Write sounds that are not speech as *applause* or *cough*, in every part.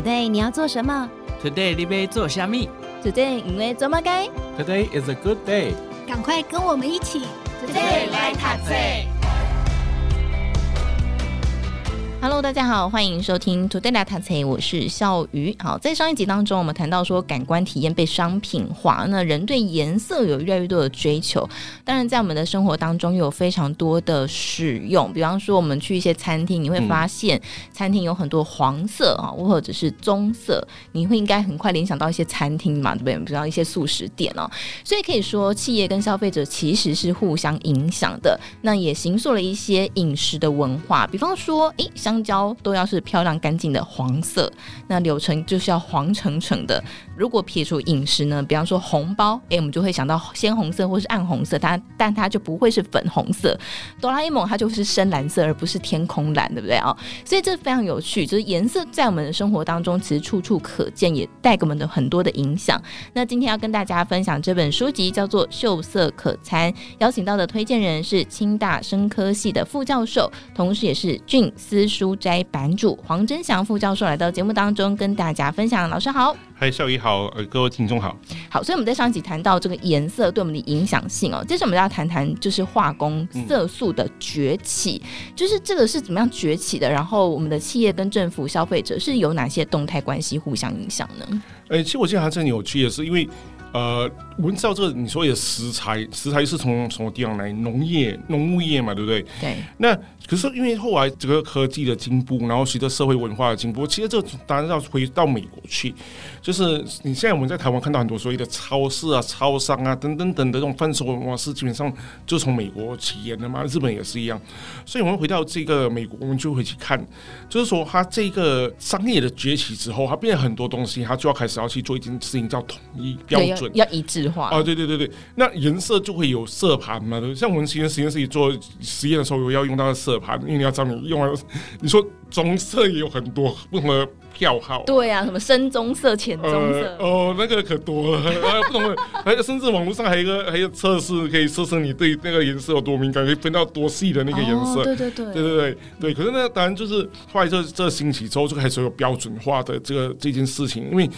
Today 你要做什么？Today 你要做虾米？Today 因为做么该？Today is a good day。赶快跟我们一起，Today 来读册。Hello，大家好，欢迎收听 Today 来读册，我是笑鱼。好，在上一集当中，我们谈到说感官体验被商品化，那人对颜色有越来越多的追求。当然，在我们的生活当中，有非常多的使用。比方说，我们去一些餐厅，你会发现餐厅有很多黄色啊，或者是棕色，你会应该很快联想到一些餐厅嘛，对不对？比方一些素食店哦。所以可以说，企业跟消费者其实是互相影响的。那也形塑了一些饮食的文化。比方说，诶，像香蕉都要是漂亮干净的黄色，那柳橙就是要黄澄澄的。如果撇除饮食呢，比方说红包，哎、我们就会想到鲜红色或是暗红色，它但它就不会是粉红色。哆啦 A 梦它就是深蓝色，而不是天空蓝，对不对啊？所以这非常有趣，就是颜色在我们的生活当中其实处处可见，也带给我们的很多的影响。那今天要跟大家分享这本书籍叫做《秀色可餐》，邀请到的推荐人是清大生科系的副教授，同时也是菌丝书斋版主黄真祥副教授来到节目当中跟大家分享。老师好，嗨，笑鱼好，呃，各位听众好。好，所以我们在上一集谈到这个颜色对我们的影响性哦，接着我们要谈谈就是化工色素的崛起，嗯，就是这个是怎么样崛起的？然后我们的企业跟政府、消费者是有哪些动态关系互相影响呢？哎、欸，其实我觉得还是很有趣的是，因为。呃，我们知道这个你说的食材，食材是从什么地方来？农业、农牧业嘛，对不对？对。那可是因为后来这个科技的进步，然后随着社会文化的进步，其实这个当然要回到美国去。就是你现在我们在台湾看到很多所谓的超市啊、超商啊等等等的这种贩售模式，基本上就从美国起源的嘛。日本也是一样。所以我们回到这个美国，我们就会去看，就是说它这个商业的崛起之后，它变了很多东西，它就要开始要去做一件事情，叫统一标准。要一致化啊！对对对对，那颜色就会有色盘嘛。像我们实验实验室里做实验的时候，我要用到的色盘，因为你要知道你用完，你说棕色也有很多不同的票号。对啊，什么深棕色、浅棕色。呃、哦，那个可多了，还有不同的，还有甚至网络上还有一个还有测试，可以测试你对那个颜色有多敏感，可以分到多细的那个颜色。哦。对对对，对对对对。可是呢，当然就是后来这这兴起之后，就开始有标准化的这个这件事情，因为。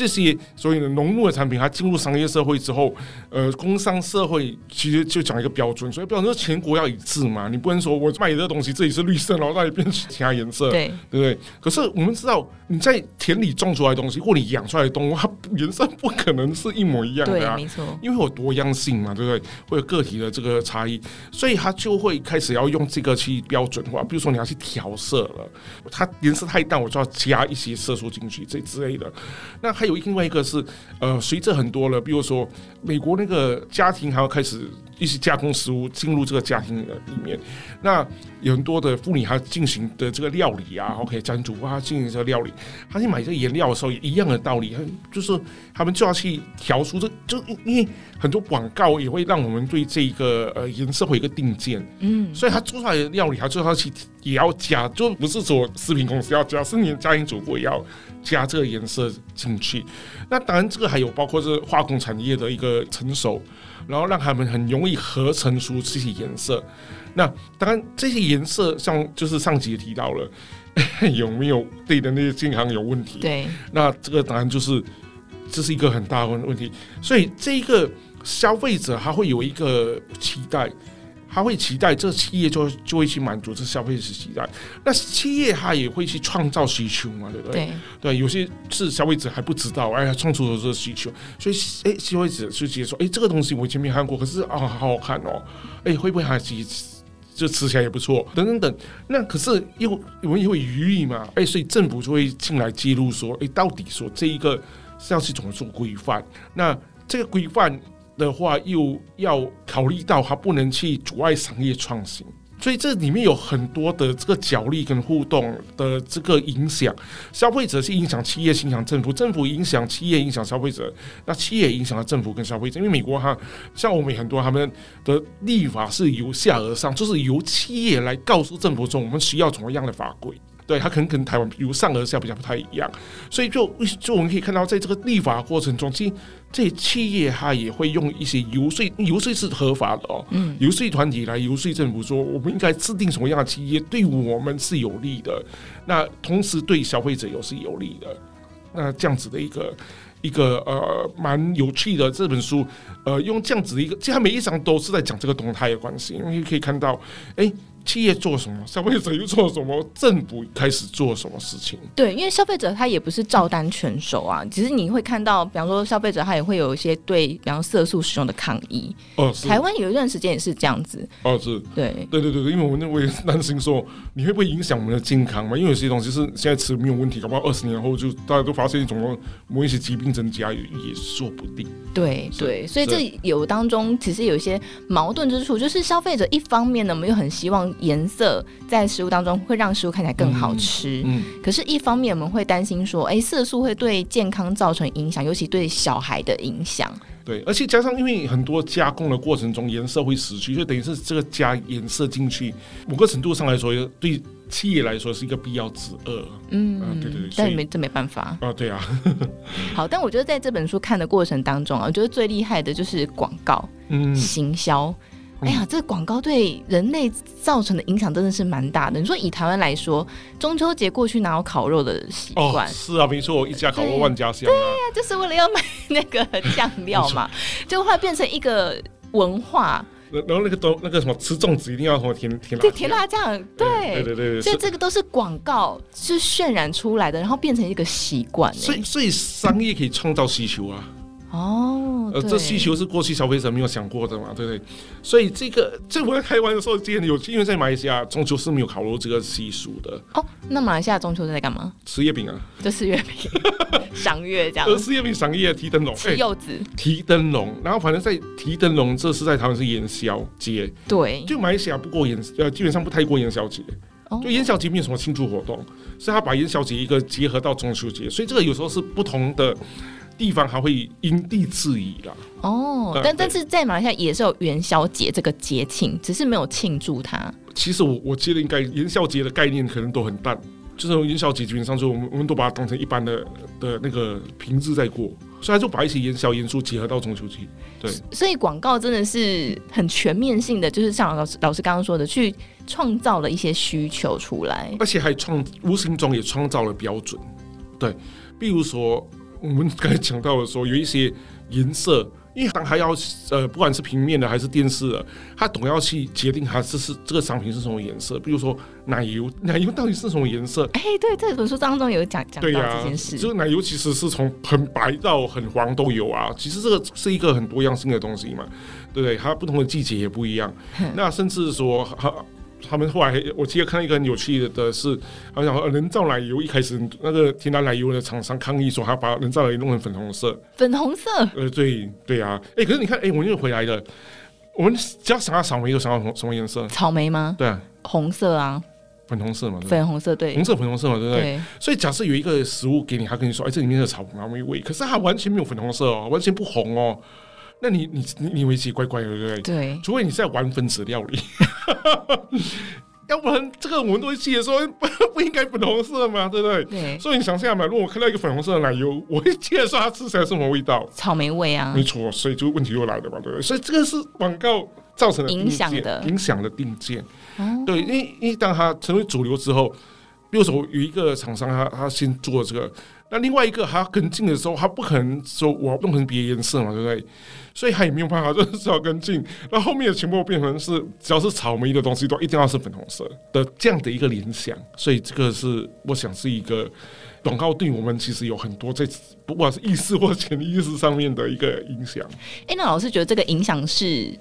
这些所以的农牧的产品，它进入商业社会之后，呃，工商社会其实就讲一个标准，所以标准说全国要一致嘛，你不能说我卖的东西这里是绿色，然后那里变成其他颜色，对对不对？可是我们知道，你在田里种出来的东西，或你养出来的动物，它颜色不可能是一模一样的啊，没错，因为有多样性嘛，对不对？会有个体的这个差异，所以它就会开始要用这个去标准化，比如说你要去调色了，它颜色太淡，我就要加一些色素进去，这之类的，那。还有有另外一个是，呃，随着很多了，比如说美国那个家庭还要开始一些加工食物进入这个家庭里面，那有很多的妇女她进行的这个料理啊，OK，家庭主妇她进行这个料理，她去买这个颜料的时候也一样的道理，就是他们就要去调出这，就因为很多广告也会让我们对这个呃颜色会有一个定见，嗯，所以她做出来的料理，他就要去也要加，就不是说食品公司要加，是你的家庭主妇也要。加这个颜色进去，那当然这个还有包括是化工产业的一个成熟，然后让他们很容易合成出这些颜色。那当然这些颜色像就是上集也提到了，*laughs* 有没有对的那些健康有问题？对，那这个当然就是这是一个很大的问题。所以这一个消费者他会有一个期待。他会期待这个企业就就会去满足这消费者期待，那企业他也会去创造需求嘛，对不对？对，对，有些是消费者还不知道，哎呀，创出了这个需求，所以哎，消费者就直接说，哎，这个东西我以前没看过，可是啊，好好看哦，哎，会不会还其实就吃起来也不错，等等等。那可是又我们也会疑虑嘛，哎，所以政府就会进来记录说，哎，到底说这一个是要去怎么做规范？那这个规范。的话，又要考虑到它不能去阻碍商业创新，所以这里面有很多的这个角力跟互动的这个影响。消费者是影响企业，影响政府，政府影响企业，影响消费者，那企业影响了政府跟消费者。因为美国哈，像欧美很多他们的立法是由下而上，就是由企业来告诉政府说我们需要怎么样的法规。对，它可能跟台湾由上而下比较不太一样，所以就就我们可以看到，在这个立法过程中，其实这些企业它也会用一些游说，游说是合法的哦，嗯，游说团体来游说政府说，我们应该制定什么样的企业对我们是有利的，那同时对消费者又是有利的，那这样子的一个。一个呃蛮有趣的这本书，呃，用这样子的一个，其实它每一章都是在讲这个动态的关系，因为可以看到，哎。企业做什么，消费者又做什么，政府开始做什么事情？对，因为消费者他也不是照单全收啊。其实你会看到，比方说消费者他也会有一些对，比方色素使用的抗议。哦，台湾有一段时间也是这样子。哦，是。对，对对对对，因为我们我也担心说，你会不会影响我们的健康嘛？因为有些东西是现在吃没有问题，搞不好二十年后就大家都发现一种某一些疾病增加也也说不定。对对，所以这有当中其实有一些矛盾之处，就是消费者一方面呢，我们又很希望。颜色在食物当中会让食物看起来更好吃，嗯，嗯，可是，一方面我们会担心说，哎、欸，色素会对健康造成影响，尤其对小孩的影响。对，而且加上因为很多加工的过程中颜色会失去，就等于是这个加颜色进去，某个程度上来说，对企业来说是一个必要之恶。嗯，对对对，但没这没办法啊，对啊。*laughs* 好，但我觉得在这本书看的过程当中啊，我觉得最厉害的就是广告，嗯，行销。哎呀，这个广告对人类造成的影响真的是蛮大的。你说以台湾来说，中秋节过去哪有烤肉的习惯？哦，是啊，没错，一家烤肉万家香啊。对呀，就是为了要买那个酱料嘛，就会变成一个文化。然后那个都那个什么吃粽子一定要什么甜甜对甜辣酱，对对对对，所以这个都是广告是渲染出来的，然后变成一个习惯。所以所以商业可以创造需求啊。哦，呃，这需求是过去消费者没有想过的嘛，对不对？所以这个，这我在台湾的时候，今天有，因为在马来西亚中秋是没有烤肉这个习俗的。哦，那马来西亚中秋是在干嘛？吃月饼啊，就吃月饼，*laughs* 赏月这样。呃吃月饼、赏月、提灯笼、吃柚子、提灯笼，然后反正在提灯笼，这是在台湾是元宵节。对，就马来西亚不过元，呃，基本上不太过元宵节。就元宵节没有什么庆祝活动，所以他把元宵节一个结合到中秋节，所以这个有时候是不同的。地方还会因地制宜啦。哦，但但是在马来西亚也是有元宵节这个节庆，只是没有庆祝它。其实我我觉得应该元宵节的概念可能都很淡，就是元宵节基本上就我们我们都把它当成一般的的那个平日在过，所以他就把一些元宵元素结合到中秋节。对，所以广告真的是很全面性的，就是像老师老师刚刚说的，去创造了一些需求出来，而且还创无形中也创造了标准。对，比如说。我们刚才讲到的说，有一些颜色，因为当还要呃，不管是平面的还是电视的，它总要去决定它这是这个商品是什么颜色。比如说奶油，*laughs* 奶油到底是什么颜色？哎，对，这本书当中有讲讲到这件事。这个奶油其实是从很白到很黄都有啊。其实这个是一个很多样性的东西嘛，对不对？它不同的季节也不一样。那甚至说他们后来，我记得看到一个很有趣的是，好像人造奶油一开始那个天然奶油的厂商抗议说，他把人造奶油弄成粉红色。粉红色？呃，对对啊。哎、欸，可是你看，哎、欸，我又回来了。我们只要想到草莓，就想到什么颜色？草莓吗？对啊，红色啊，粉红色嘛。粉红色，对，红色粉红色嘛，对不对？对，所以假设有一个食物给你，他跟你说，哎、欸，这里面的草莓味，可是它完全没有粉红色哦，完全不红哦。那你你你你以为奇怪怪的，对不对？对，除非你是在玩分子料理。*laughs* 要不然，这个我们都会记得说不 *laughs* 不应该粉红色嘛，对不对？对。所以你想象嘛，如果我看到一个粉红色的奶油，*laughs* 我会记得说它吃起来是什么味道？草莓味啊。没错，所以就问题又来了嘛，对不对？所以这个是广告造成的影响的影响的定见。哦。对，因为因为当它成为主流之后，比如说有一个厂商他他先做这个。那另外一个还要跟进的时候，他不可能说我要弄成别的颜色嘛，对不对？所以他也没有办法，就是要跟进。那后面的全部变成是，只要是草莓的东西都一定要是粉红色的这样的一个联想。所以这个是我想是一个广告对我们其实有很多在不管是意识或潜意识上面的一个影响。哎，那老师觉得这个影响是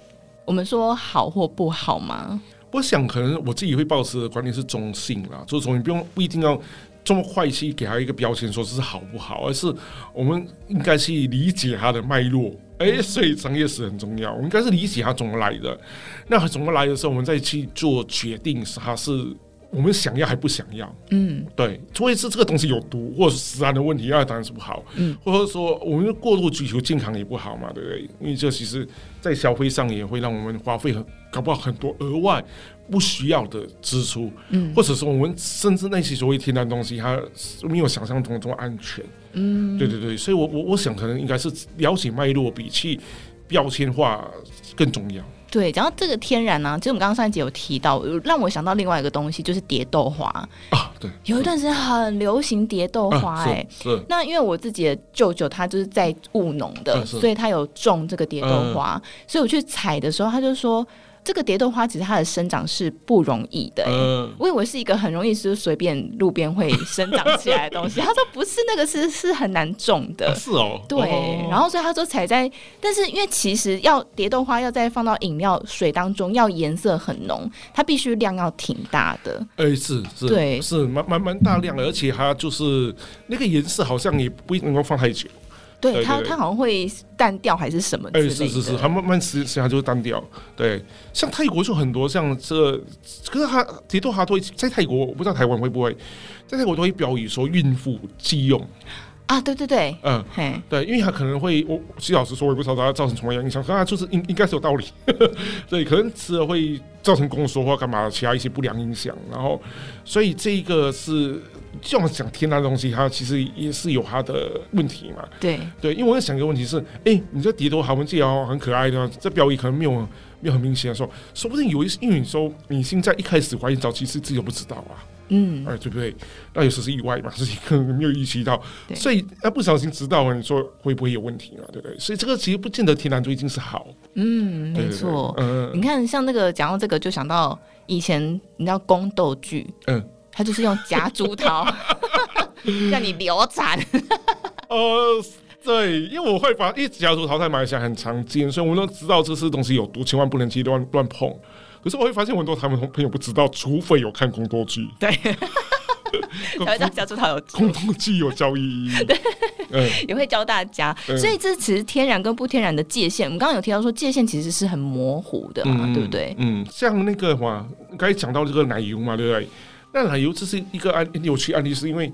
我们说好或不好吗？我想可能我自己会保持的观点是中性啦，就是说你不用不一定要。这么快去给他一个标签，说这是好不好？而是我们应该去理解它的脉络。哎，所以商业史很重要，我们应该是理解它怎么来的。那怎么来的时候，我们再去做决定，它是我们想要还不想要？嗯，对，除非是这个东西有毒或者是食安的问题，那当然是不好。嗯，或者说我们过度追求健康也不好嘛，对不对？因为这其实，在消费上也会让我们花费很搞不好很多额外不需要的支出。嗯，或者说我们甚至那些所谓天然东西，它没有想象中这么安全。嗯，对对对，所以我我我想可能应该是了解脉络比起标签化更重要。对，讲到这个天然呢、啊，其实我们刚刚上一集有提到，让我想到另外一个东西，就是蝶豆花啊。对，有一段时间很流行蝶豆花、欸，哎、啊，是。那因为我自己的舅舅他就是在务农的、啊，所以他有种这个蝶豆花，嗯、所以我去采的时候，他就说。这个蝶豆花其实它的生长是不容易的、欸呃，我以为是一个很容易是随便路边会生长起来的东西。他说不是，那个是是很难种的。是哦，对。哦、然后所以他说采在，但是因为其实要蝶豆花要再放到饮料水当中，要颜色很浓，它必须量要挺大的。哎、欸，是是，对，是蛮蛮蛮大量的，而且它就是那个颜色好像也不能够放太久。对它，它好像会淡掉还是什么？哎、欸，是是是，它慢慢时间它就会淡掉。对，像泰国就很多像这个，可是它蝶豆花都会在泰国，我不知道台湾会不会，在泰国都会标语说孕妇忌用啊。对对对，嗯，嘿，对，因为他可能会，我其实老实说，我也不知道它造成什么样影响，可它就是应应该是有道理。*laughs* 对，可能吃了会造成宫缩或干嘛，其他一些不良影响。然后，所以这一个是。这样讲天然的东西，它其实也是有它的问题嘛。对对，因为我在想一个问题是，哎、欸，你这蝶豆好文字哦，很可爱的，这标语可能没有没有很明显的说，说不定有一因为你说你现在一开始怀孕早期是自己都不知道啊。嗯，哎，对不对？那有时是意外嘛，自己可能没有预期到，所以那不小心知道了，你说会不会有问题嘛？对不对？所以这个其实不见得天然就一定是好。嗯，没错。嗯，你看像那个讲到这个，就想到以前你知道宫斗剧，嗯。他就是用夹竹桃 *laughs* 让你流产。*laughs* 呃，对，因为我会把一夹竹桃在马来西亚很常见，所以我们都知道这些东西有毒，千万不能去乱乱碰。可是我会发现很多他们朋友不知道，除非有看宫斗剧。对，*laughs* 才会知道夹竹桃有宫斗剧有教育意义。对，嗯，也会教大家。所以这其实天然跟不天然的界限，我们刚刚有提到说界限其实是很模糊的嘛，嗯、对不对？嗯，像那个嘛，刚才讲到这个奶油嘛，对不对？那奶油这是一个案有趣案例，是因为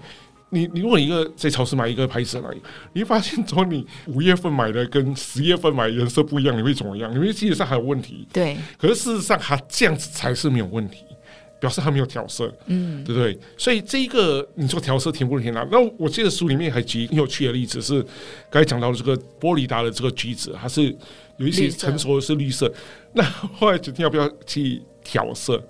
你你如果你一个在超市买一个牌子的奶油，你会发现说你五月份买的跟十月份买颜色不一样，你会怎么样？你会基本上还有问题。对。可是事实上，它这样子才是没有问题，表示它没有调色。嗯，对不对？所以这一个你说调色甜不甜啊？那我记得书里面还举很有趣的例子是，刚才讲到的这个玻璃达的这个橘子，它是有一些成熟的是绿色。绿色那后来决定要不要去？调色，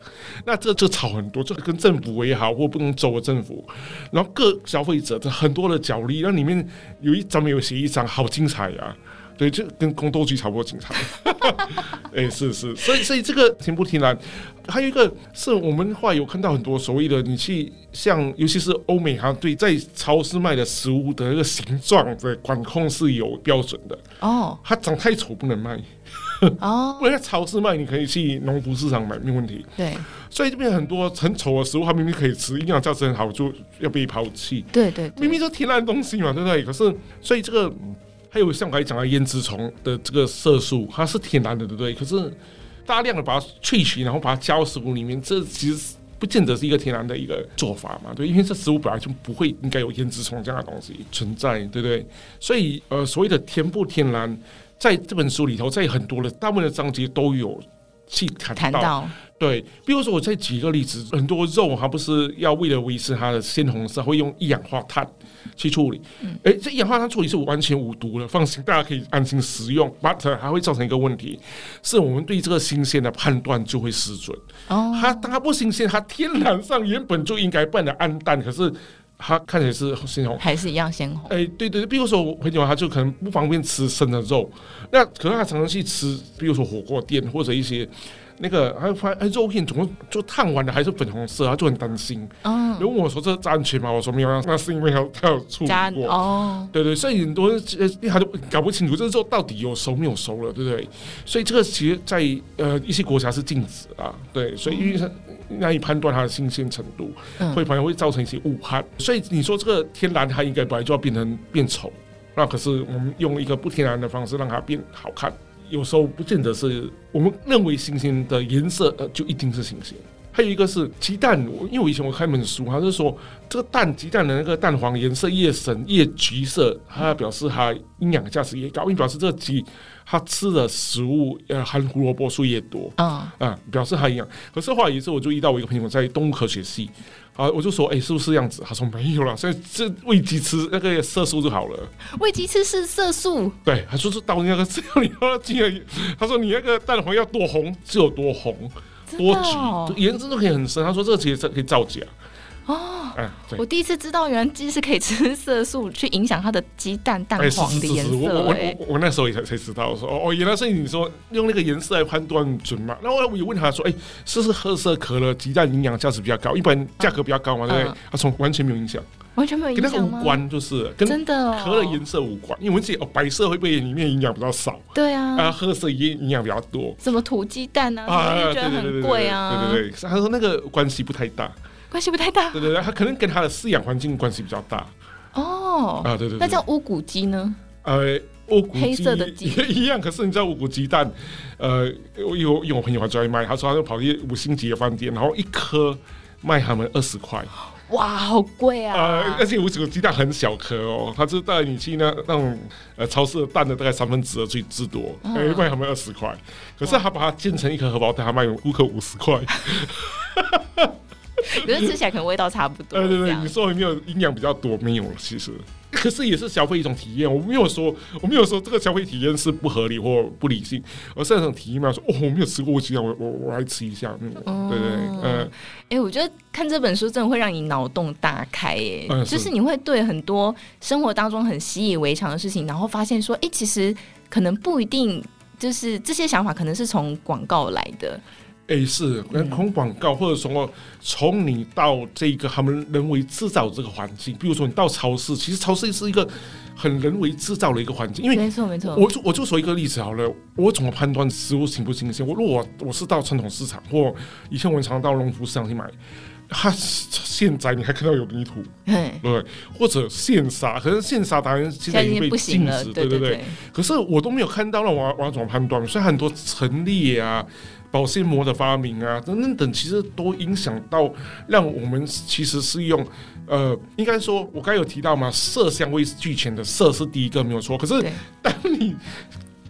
那这就吵很多，这跟政府也好，或不能走的政府，然后各消费者的很多的角力，那里面有一咱们有写一张，好精彩呀、啊，对，就跟宫斗剧差不多精彩。*laughs* 哎、欸，是是，所以所以这个停不天然，还有一个是我们后来有看到很多所谓的，你去像尤其是欧美哈，对，在超市卖的食物的那个形状的管控是有标准的哦，它长太丑不能卖。哦，不然在超市卖，你可以去农夫市场买，没问题。对，所以这边很多很丑的食物，它明明可以吃，营养价值很好，就要被抛弃。对，对对，明明就天然的东西嘛，对不对？可是，所以这个还有像我刚才讲的胭脂虫的这个色素，它是天然的，对不对？可是大量的把它萃取，然后把它加到食物里面，这其实不见得是一个天然的一个做法嘛，对？因为这食物本来就不会应该有胭脂虫这样的东西存在，对不对？所以，呃，所谓的天不天然。在这本书里头，在很多的大部分的章节都有去谈到，到。对，比如说我再举一个例子，很多肉它不是要为了维持它的鲜红色，会用一氧化碳去处理。嗯，哎，这一氧化碳处理是完全无毒的，放心，大家可以安心食用。But 还会造成一个问题，是我们对这个新鲜的判断就会失准。哦，它它不新鲜，它天然上原本就应该变得暗淡，可是。它看起来是鲜红，还是一样鲜红？哎、欸，对对，比如说我朋友他就可能不方便吃生的肉，那可能他常常去吃，比如说火锅店或者一些那个，还发现肉片怎么就烫完了还是粉红色，他就很担心。嗯，如果我说这是安全吗？我说没有，那是因为他他有处理过。哦，对对，所以很多人他都搞不清楚这肉到底有熟没有熟了，对不对？所以这个其实在，在呃一些国家是禁止啊，对，所以因为他。难以判断它的新鲜程度，会反而会造成一些误判。所以你说这个天然，它应该本来就要变成变丑，那可是我们用一个不天然的方式让它变好看，有时候不见得是我们认为新鲜的颜色，呃，就一定是新鲜。还有一个是鸡蛋，因为我以前我看一本书，它是说这个蛋鸡蛋的那个蛋黄颜色越深越橘色，它表示它营养价值越高，因为表示这个鸡它吃的食物呃含胡萝卜素越多啊啊，表示它营养。可是后来一次我就遇到我一个朋友在动物科学系。啊，我就说，哎、是不是这样子？他说没有了，所以这喂鸡吃那个色素就好了。喂鸡吃是色素？对，他说是到那个只要你要鸡的，他说你那个蛋黄要多红就有多红，多橘，颜色都可以很深。他说这个其实可以造假。哦，哎，我第一次知道，原来鸡是可以吃色素去影响它的鸡蛋蛋黄的颜色。我我我我那时候也才才知道，说哦，原来是你说用那个颜色来判断准嘛。然后我也问他说，哎，是不是褐色可乐鸡蛋营养价值比较高，一般价格比较高嘛，对不对？他说完全没有影响，完全没有影响，跟那个无关，就是跟真的可乐颜色无关。因为我们记得哦，白色会不会里面营养比较少？对啊，啊，褐色营营养比较多。什么土鸡蛋啊？啊，觉得很贵啊。对对对，他说那个关系不太大。关系不太大，对对对，它可能跟它的饲养环境关系比较大。哦，啊，对对，那叫乌骨鸡呢？呃，乌骨黑色的鸡也 *laughs* 一样，可是你知道乌骨鸡蛋，呃，我有有我朋友还专门卖，他说他就跑去五星级的饭店，然后一颗卖他们二十块，哇，好贵啊！呃，而且五骨鸡蛋很小颗哦，他是带你去那那种呃超市的蛋的大概三分之二最之多，哎、嗯，卖他们二十块，可是他把它煎成一颗荷包蛋，他卖顾客五十块。*laughs* *laughs* 可是吃起来可能味道差不多。对对对，你说有没有营养比较多？没有，其实，*laughs* 可是也是消费一种体验。我没有说，我没有说这个消费体验是不合理或不理性，而是那种体验嘛。说哦，我没有吃过乌鸡，我我我来吃一下。嗯，哦、对对对，嗯，哎、欸，我觉得看这本书真的会让你脑洞大开，哎、嗯，就是你会对很多生活当中很习以为常的事情，然后发现说，哎、欸，其实可能不一定，就是这些想法可能是从广告来的。哎，是，从广告或者说从你到这个他们人为制造这个环境，比如说你到超市，其实超市是一个很人为制造的一个环境，因为没错没错。我就我就说一个例子好了，我怎么判断食物新不新鲜？我如果我是到传统市场，或以前我们常到农夫市场去买，它现在你还看到有泥土，对，对，或者现杀，可是现杀当然现在已经被禁止，对对对。可是我都没有看到，那我我要怎么判断？所以很多陈列啊。保鲜膜的发明啊，等等等，其实都影响到，让我们其实是用，呃，应该说，我刚才有提到嘛，色香味俱全的色是第一个没有错。可是当你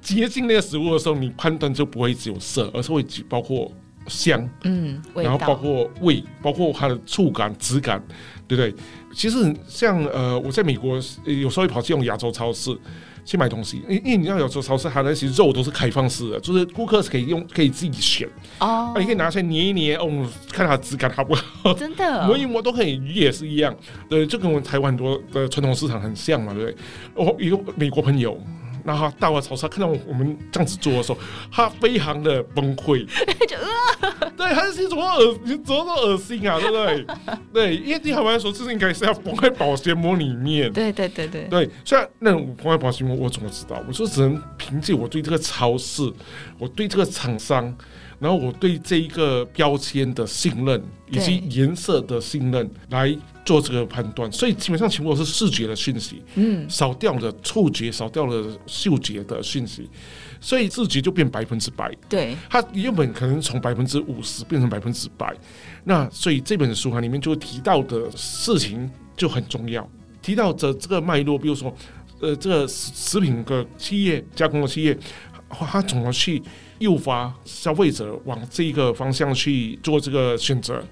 接近那个食物的时候，你判断就不会只有色，而是会包括香，嗯，然后包括味，包括它的触感、质感，对不对？其实像呃，我在美国有时候会跑去用亚洲超市。去买东西，因因为你要有时候超市它那些肉都是开放式的，就是顾客是可以用，可以自己选哦。啊，你可以拿出来捏一捏，哦，看它质感好不好？真的，*laughs* 摸一摸都可以，鱼也是一样，对，就跟我们台湾很多的传统市场很像嘛，对不对？我一个美国朋友。然后他到了超市，看到我们这样子做的时候，他非常的崩溃，*laughs* 就对，他是怎么恶，你怎么那么恶心啊，对不对？*laughs* 对，因为对他们来说，这是应该是要缝在保鲜膜里面。对对对对。对，虽然那种缝在保鲜膜，我怎么知道？我说只能凭借我对这个超市，我对这个厂商。然后我对这一个标签的信任以及颜色的信任来做这个判断，所以基本上全部都是视觉的讯息，嗯，少掉了触觉，少掉了嗅觉的讯息，所以视觉就变百分之百。对，它原本可能从百分之五十变成百分之百，那所以这本书哈里面就提到的事情就很重要，提到的这个脉络，比如说，呃，这个食品的企业加工的企业，它怎么去？诱发消费者往这个方向去做这个选择，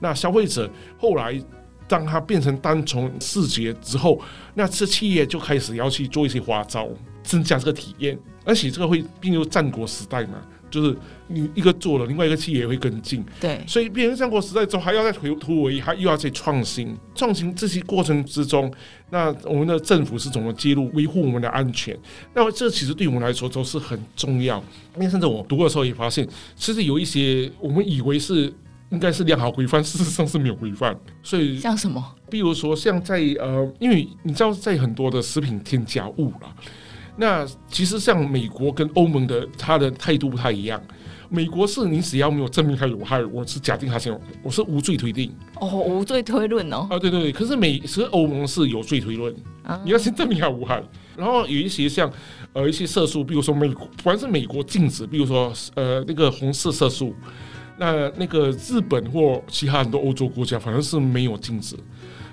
那消费者后来当它变成单从视觉之后，那这企业就开始要去做一些花招，增加这个体验，而且这个会进入战国时代嘛。就是你一个做了，另外一个企业也会跟进。对，所以变成战国时代之后，还要再回突围，还又要再创新。创新这些过程之中，那我们的政府是怎么介入维护我们的安全？那么这其实对我们来说都是很重要。因为甚至我读的时候也发现，其实有一些我们以为是应该是良好规范，事实上是没有规范。所以像什么？比如说像在呃，因为你知道在很多的食品添加物了。那其实像美国跟欧盟的，他的态度不太一样。美国是你只要没有证明他有害，我是假定他先，我是无罪推定。哦，无罪推论哦。啊，对对对。可是美，其实欧盟是有罪推论，啊、你要先证明他无害。然后有一些像呃一些色素，比如说美国，不管是美国禁止，比如说呃那个红色色素，那那个日本或其他很多欧洲国家，反正是没有禁止。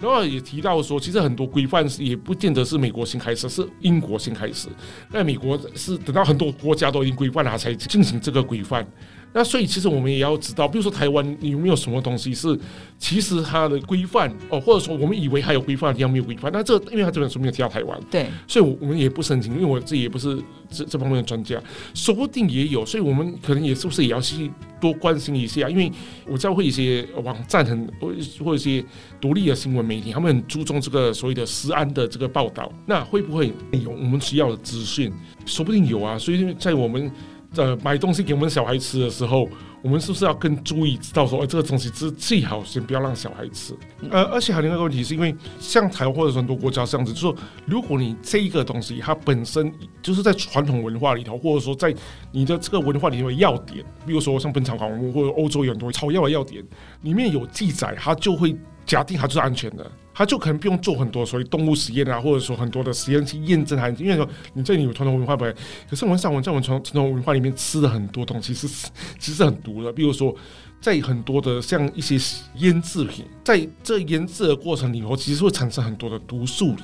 然后也提到说，其实很多规范也不见得是美国先开始，是英国先开始。那美国是等到很多国家都已经规范了，才进行这个规范。那所以其实我们也要知道，比如说台湾有没有什么东西是其实它的规范哦，或者说我们以为还有规范的地方没有规范。那这因为它这本书没有提到台湾，对，所以我们也不是很清，因为我自己也不是这这方面的专家，说不定也有。所以我们可能也是不是也要去多关心一下？因为我知道会一些网站很或或一些独立的新闻媒体，他们很注重这个所谓的食安的这个报道。那会不会有我们需要的资讯？说不定有啊。所以在我们。呃，买东西给我们小孩吃的时候，我们是不是要更注意，知道说，哎，这个东西是最好先不要让小孩吃。呃，而且还有一个问题，是因为像台湾或者很多国家这样子，就是说，如果你这个东西它本身就是在传统文化里头，或者说在你的这个文化里头的要点，比如说像本草纲目或者欧洲有很多草药的要点，里面有记载，它就会假定它就是安全的。他就可能不用做很多所谓动物实验啊，或者说很多的实验去验证它。因为说你这里有传统文化本，可是我们上文在我们传传统文化里面吃的很多东西是其实是很毒的。比如说，在很多的像一些腌制品，在这腌制的过程里头，其实会产生很多的毒素。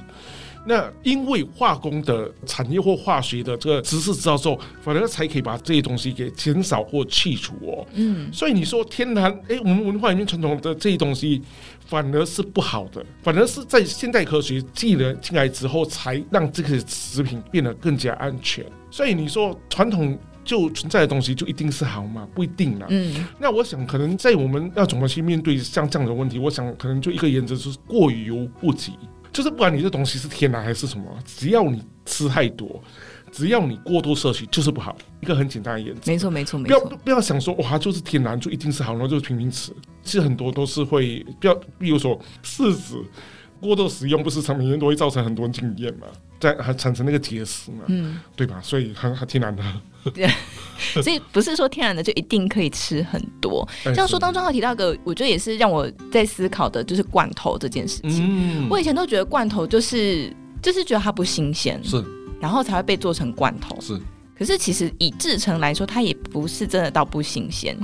那因为化工的产业或化学的这个知识知道之后，反而才可以把这些东西给减少或去除哦。嗯，所以你说天然，哎、欸，我们文化里面传统的这些东西反而是不好的，反而是在现代科学进了进来之后，才让这个食品变得更加安全。所以你说传统就存在的东西就一定是好吗？不一定啦。嗯，那我想可能在我们要怎么去面对像这样的问题，我想可能就一个原则就是过犹不及。就是不管你这东西是天然还是什么，只要你吃太多，只要你过度摄取，就是不好。一个很简单的原则。没错，没错，没错。不要不要想说哇，就是天然就一定是好，然后就是平平吃。其实很多都是会，不要，比如说柿子过度使用，不是常每天都会造成很多经验嘛，在还产生那个结石嘛，嗯，对吧？所以很很天然的。对，*laughs* 所以不是说天然的就一定可以吃很多。像书当中还提到一个，我觉得也是让我在思考的，就是罐头这件事情。嗯，我以前都觉得罐头就是就是觉得它不新鲜，是，然后才会被做成罐头。是，可是其实以制成来说，它也不是真的到不新鲜。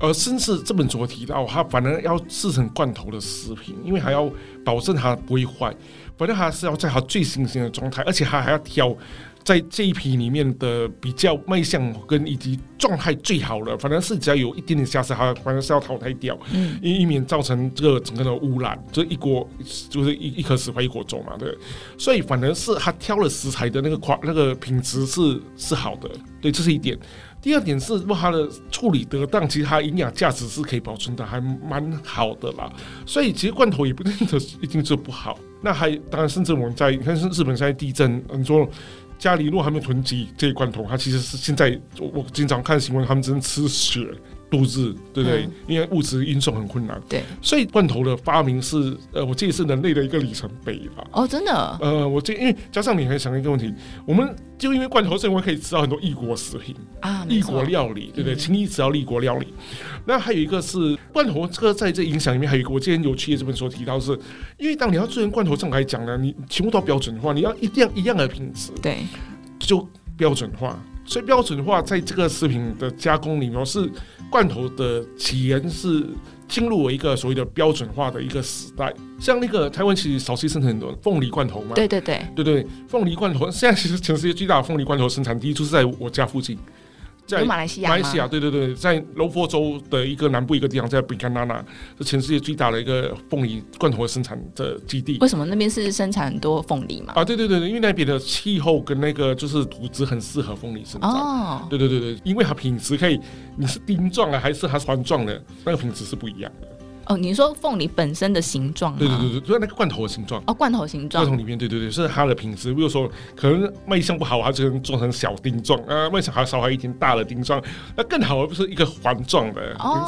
呃，甚至这本书提到，它反而要制成罐头的食品，因为还要保证它不会坏，反正还是要在它最新鲜的状态，而且它还要挑。在这一批里面的比较卖相跟以及状态最好的，反正是只要有一点点瑕疵，它反正是要淘汰掉，嗯，以以免造成这个整个的污染，这一锅就是一一颗石块一锅粥嘛，对。所以反正是他挑了食材的那个款那个品质是是好的，对，这是一点。第二点是，如果它的处理得当，其实它营养价值是可以保存的，还蛮好的啦。所以其实罐头也不一定一定是不好。那还当然，甚至我们在你看，日本现在地震，很多。家里如果还没囤积这些罐头，它其实是现在我我经常看新闻，他们只能吃血度日，对不对？嗯、因为物质运送很困难。对，所以罐头的发明是呃，我记得是人类的一个里程碑吧。哦，真的？呃，我这因为加上你还想一个问题，我们就因为罐头，所以我们可以吃到很多异国食品啊，异国料理，对不对？轻易吃到异国料理。那还有一个是罐头，这个在这影响里面还有一个我之前有趣的这本书提到是，因为当你要做成罐头，正来讲呢，你全部都要标准化，你要一定要一样的品质，对，就标准化。所以标准化在这个食品的加工里面是罐头的起源是进入了一个所谓的标准化的一个时代。像那个台湾其实早期生产很多凤梨罐头嘛，对对对，对对，凤梨罐头现在其实全世界最大的凤梨罐头生产地就是在我家附近。在马来西亚，马来西亚，对对对，在柔佛州的一个南部一个地方，在比干纳纳，是全世界最大的一个凤梨罐头的生产的基地。为什么那边是生产很多凤梨嘛？啊，对对对，因为那边的气候跟那个就是土质很适合凤梨生长。哦，对对对对，因为它品质可以，你是丁状的还是它环状的，那个品质是不一样的。哦，你说凤梨本身的形状？对对对对，就是那个罐头的形状。哦，罐头形状。罐头里面，对对对，是它的品质。比如说，可能卖相不好，它就能做成小丁状啊；卖相还稍微一点大的丁状，那更好，而不是一个环状的。哦。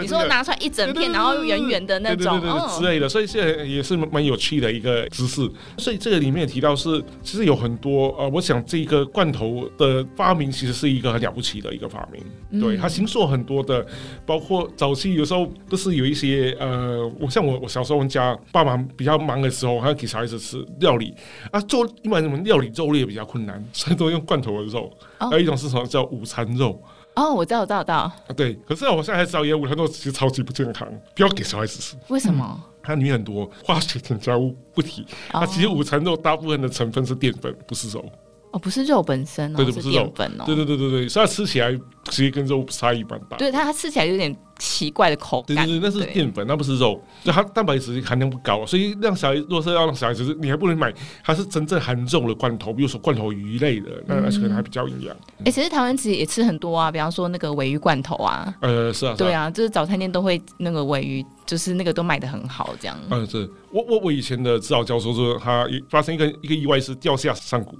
你说拿出来一整片，然后圆圆的那种，对对对对之类的。所以现在也是蛮有趣的一个知识。所以这个里面也提到是，其实有很多呃，我想这个罐头的发明其实是一个很了不起的一个发明。嗯、对，它形塑很多的，包括早期有时候都是有一些呃。我像我，我小时候我们家爸妈比较忙的时候，还要给小孩子吃料理啊，做一般什么料理肉类也比较困难，所以都用罐头的肉。还有一种是什么叫午餐肉哦，我知道，我知道，我知道。对，可是我现在还知道，也午餐肉其实超级不健康，不要给小孩子吃。为什么？它里面很多化学添加物不提，它其实午餐肉大部分的成分是淀粉，不是肉。哦，不是肉本身哦，对对，不是肉淀粉哦。对对对对对，所以它吃起来其实跟肉差异蛮大。对，它它吃起来有点奇怪的口感。对对对，那是淀粉，那不是肉，就它蛋白质含量不高，所以让小孩，如果是要让小孩子，你还不能买它是真正含肉的罐头，比如说罐头鱼类的，那那可能还比较营养。哎，其实台湾其实也吃很多啊，比方说那个尾鱼罐头啊。呃，是啊。对啊，就是早餐店都会那个尾鱼，就是那个都卖的很好，这样。嗯，是我我我以前的指导教授说，他发生一个一个意外是掉下山谷。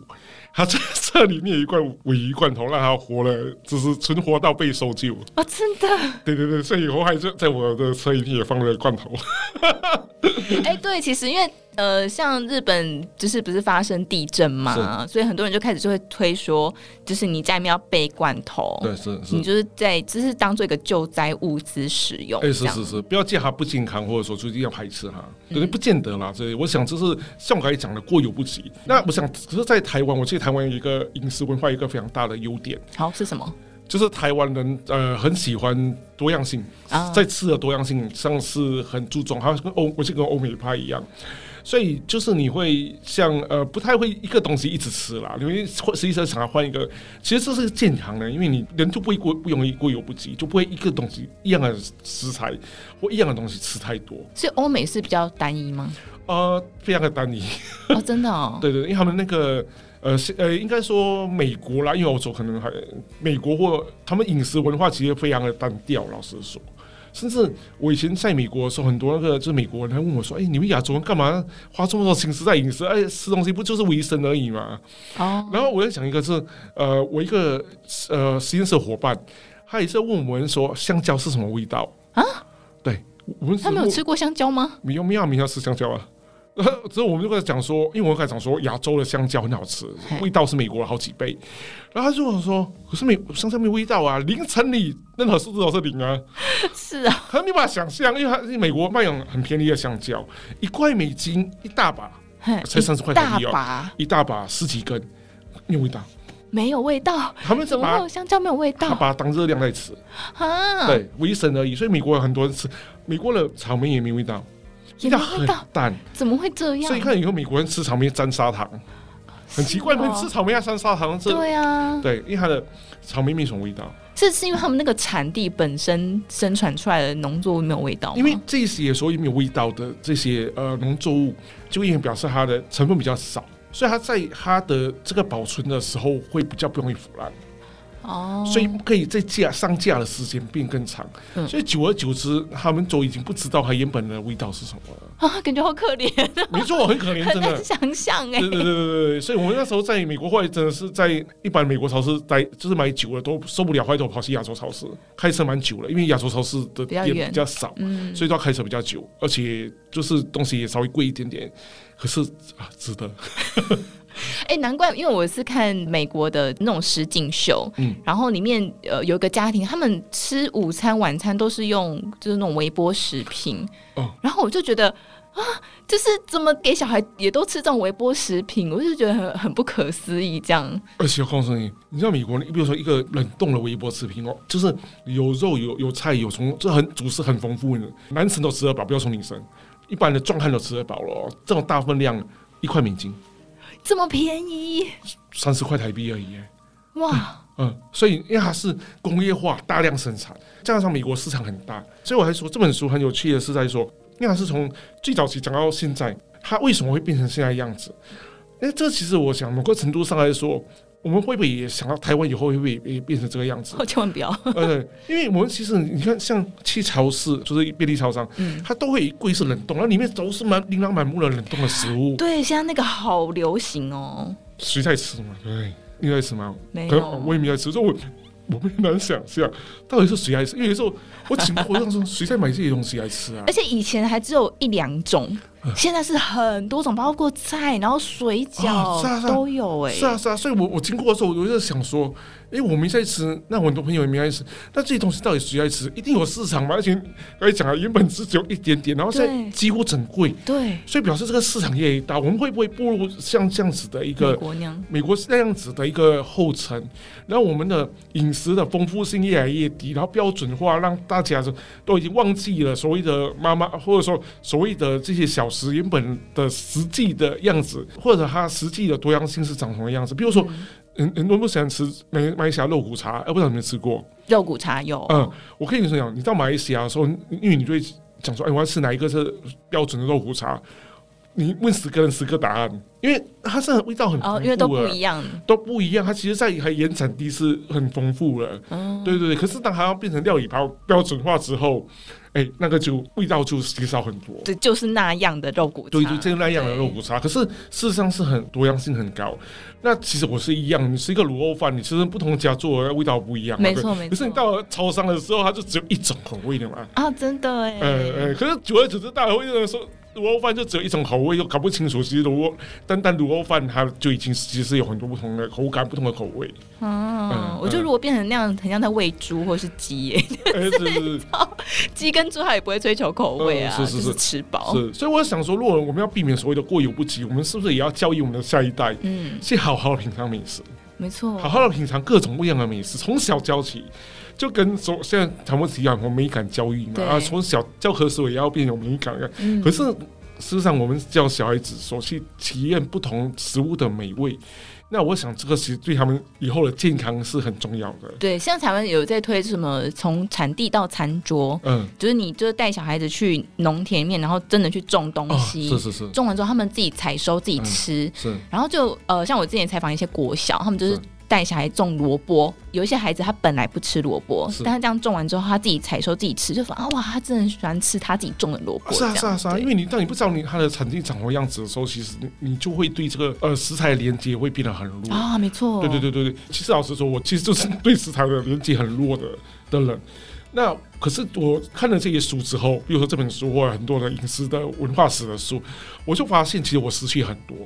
他在这里面有一罐尾鱼罐头，让他活了，只是存活到被搜救。哦，真的？对对对，所以以后还是在我的车里面也放了罐头。*laughs* 哎、欸，对，其实因为呃，像日本就是不是发生地震嘛，所以很多人就开始就会推说，就是你家里面要备罐头，对，是是，你就是在只是当做一个救灾物资使用。哎、欸，是是是，不要见它不健康，或者说就一定要排斥它，对，不见得啦。所以我想，这是像我刚才讲的过犹不及。那我想，只是在台湾，我记得台湾有一个饮食文化，一个非常大的优点。好，是什么？就是台湾人呃很喜欢多样性，啊、在吃的多样性上是很注重，好像跟欧，我就跟欧美派一样，所以就是你会像呃不太会一个东西一直吃啦，因为实际上想要换一个，其实这是健康的，因为你人就不会过不容易过犹不及，就不会一个东西一样的食材或一样的东西吃太多。所以欧美是比较单一吗？呃，非常的单一哦，真的哦，*laughs* 对，对对，因为他们那个。呃，呃，应该说美国啦，因为欧洲可能还美国或他们饮食文化其实非常的单调。老实说，甚至我以前在美国的时候，很多那个就是美国人还问我说：“哎、欸，你们亚洲人干嘛花这么多心思在饮食？哎，吃东西不就是维生而已嘛？”哦。然后我在想一个是，呃，我一个呃实验室伙伴，他也是问我们说香蕉是什么味道啊？对，我们他没有吃过香蕉吗？没有，没有，没有吃香蕉啊。*laughs* 之后我们就开始讲说，因为我开始讲说亚洲的香蕉很好吃，味道是美国的好几倍。然后他就跟我说：“可是美香蕉没味道啊，零乘以任何数字都是零啊。*laughs* ”是啊，他没办法想象，因为他美国卖有很便宜的香蕉，一块美金一大把，才三十块台币哦，一大把十几根，没有味道，没有味道。他们怎么会有香蕉没有味道？他把它当热量在吃啊，对，维生而已。所以美国有很多人吃，美国的草莓也没味道。味道很淡，怎么会这样？所以看以后美国人吃草莓沾砂糖，很奇怪，吃草莓要沾砂糖。这对啊，对，因为它的草莓没什么味道。这是因为他们那个产地本身生产出来的农作物没有味道。因为这些所以没有味道的这些呃农作物，就因为表示它的成分比较少，所以它在它的这个保存的时候会比较不容易腐烂。哦，所以可以在架上架的时间变更长，嗯、所以久而久之，他们都已经不知道它原本的味道是什么了啊，*laughs* 感觉好可怜。没错，很可怜，真的。想象哎。对对对对对，所以我们那时候在美国，后来真的是在一般美国超市待，就是买久了都受不了，后来都跑去亚洲超市开车蛮久了，因为亚洲超市的店比较少，嗯、所以都要开车比较久，而且就是东西也稍微贵一点点，可是啊，值得。*laughs* 哎、欸，难怪，因为我是看美国的那种实景秀，嗯，然后里面呃有一个家庭，他们吃午餐、晚餐都是用就是那种微波食品，哦，然后我就觉得啊，就是怎么给小孩也都吃这种微波食品，我就觉得很很不可思议这样。而且我告诉你，你知道美国，你比如说一个冷冻的微波食品哦，就是有肉、有有菜、有虫，这很主食很丰富的，男生都吃得饱，不要说女生，一般的壮汉都吃得饱了，这种大分量一块美金。这么便宜，三十块台币而已。哇，嗯，所以因为它是工业化大量生产，加上美国市场很大，所以我还说这本书很有趣的是在说，因为它是从最早期讲到现在，它为什么会变成现在样子？那，这其实我想某个程度上来说。我们会不会也想到台湾以后会不会也变成这个样子？*laughs* 千万不要！呃，因为我们其实你看，像去超市，就是便利超商，嗯，它都会一柜是冷冻，然后里面都是满琳琅满目的冷冻的食物。对，现在那个好流行哦。谁在吃嘛？对，你在吃吗？没有，我也没在吃。所以我我们很难想象到底是谁爱吃，因为有时候我请我让说谁在买这些东西来吃啊？而且以前还只有一两种，现在是很多种，包括菜，然后水饺、都有哎、欸。是啊是啊，所以我我经过的时候，我就想说。哎、欸，我没在吃，那我很多朋友也没在吃，那这些东西到底谁在吃？一定有市场嘛？而且刚才讲了，原本只有一点点，然后现在几乎整柜，对，所以表示这个市场也大。我们会不会步入像这样子的一个美国那样，美国是那样子的一个后尘？然后我们的饮食的丰富性越来越低，然后标准化让大家都已经忘记了所谓的妈妈，或者说所谓的这些小食原本的实际的样子，或者它实际的多样性是长什么样子？比如说。嗯很很多人不喜欢吃马马来西亚肉骨茶，哎，不知道你没有吃过？肉骨茶有。嗯，我跟你说讲，你到马来西亚的时候，因为你就会讲说，哎，我要吃哪一个是标准的肉骨茶？你问十个人十个答案，因为它是味道很丰富，哦，因为都不一样，都不一样。它其实在还原产地是很丰富的，嗯，对对对。可是当它要变成料理包标准化之后。哎、欸，那个就味道就减少很多，对，就是那样的肉骨茶，对，就是那样的肉骨茶。可是事实上是很多样性很高。那其实我是一样，你吃一个卤肉饭，你其实不同家做的味道不一样，没错没错。可是你到了超商的时候，它就只有一种口味的嘛。啊，真的哎。呃呃，可是久而久之，大家会认为说。卤肉饭就只有一种口味，又搞不清楚。其实卤肉单单卤肉饭，它就已经其实有很多不同的口感、不同的口味。哦、嗯，我觉得如果变成那样，很像在喂猪或是鸡耶。哎、欸，是 *laughs* 是鸡跟猪它也不会追求口味啊，嗯、是是是，就是吃饱。是，所以我想说，如果我们要避免所谓的过犹不及，我们是不是也要教育我们的下一代，嗯，去好好品尝美食？没错，好好的品尝各种不一样的美食，从小教起。就跟说现在他们提讲美感教育嘛，啊，从小教科书也要变有美感。嗯、可是。事实上，我们教小孩子说去体验不同食物的美味，那我想这个其实对他们以后的健康是很重要的。对，像台湾有在推什么从产地到餐桌，嗯，就是你就是带小孩子去农田里面，然后真的去种东西，哦、是是是，种完之后他们自己采收自己吃，嗯、是，然后就呃，像我之前采访一些国小，他们就是。带小孩种萝卜，有一些孩子他本来不吃萝卜，但他这样种完之后，他自己采收自己吃，就说啊哇，他真的很喜欢吃他自己种的萝卜。是啊是啊是啊，因为你当你不知道你它的产地长什么样子的时候，其实你你就会对这个呃食材的连接会变得很弱啊，没错。对对对对对，其实老实说，我其实就是对食材的连接很弱的的人。那可是我看了这些书之后，比如说这本书或者很多的饮食的文化史的书，我就发现其实我失去很多。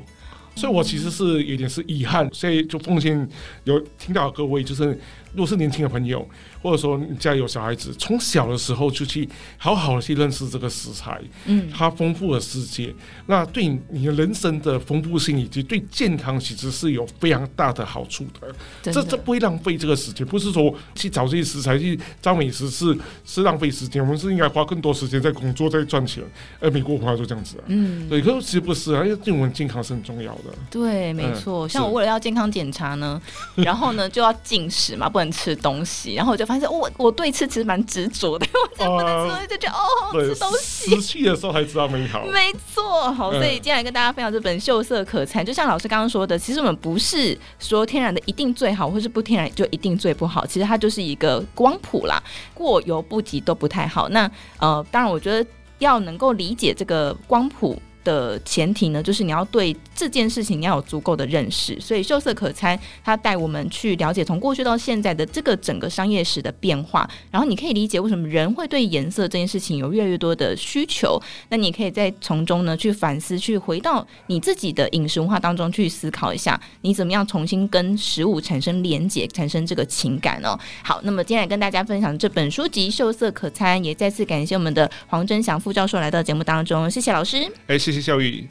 所以，我其实是有点是遗憾，所以就奉献有听到各位，就是如果是年轻的朋友。或者说你家里有小孩子，从小的时候就去好好的去认识这个食材，嗯，它丰富的世界，那对你的人生的丰富性以及对健康其实是有非常大的好处的。的这这不会浪费这个时间，不是说去找这些食材去找美食是是浪费时间，我们是应该花更多时间在工作在赚钱。而美国文化就这样子啊，嗯，对，可是其实不是啊，因为对我们健康是很重要的。对，没错。嗯、像我为了要健康检查呢，*laughs* 然后呢就要进食嘛，不能吃东西，然后我就发现。我我对吃其实蛮执着的，我不能吃就觉得哦，吃东西失去的时候才知道美好。没错，好，所以今天来跟大家分享这本《秀色可餐》，就像老师刚刚说的，其实我们不是说天然的一定最好，或是不天然就一定最不好，其实它就是一个光谱啦，过犹不及都不太好。那呃，当然，我觉得要能够理解这个光谱。的前提呢，就是你要对这件事情要有足够的认识。所以秀色可餐，它带我们去了解从过去到现在的这个整个商业史的变化，然后你可以理解为什么人会对颜色这件事情有越来越多的需求。那你可以在从中呢去反思，去回到你自己的饮食文化当中去思考一下，你怎么样重新跟食物产生连结，产生这个情感哦。好，那么今天来跟大家分享这本书籍《秀色可餐》，也再次感谢我们的黄祯祥副教授来到节目当中，谢谢老师。哎，谢谢。教育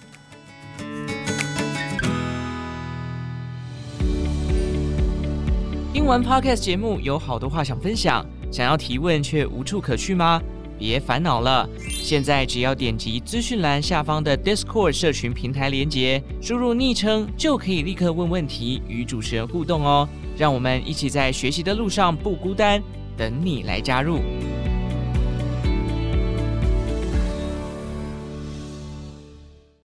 听完 Podcast 节目，有好多话想分享，想要提问却无处可去吗？别烦恼了，现在只要点击资讯栏下方的 Discord 社群平台连接，输入昵称就可以立刻问问题，与主持人互动哦。让我们一起在学习的路上不孤单，等你来加入。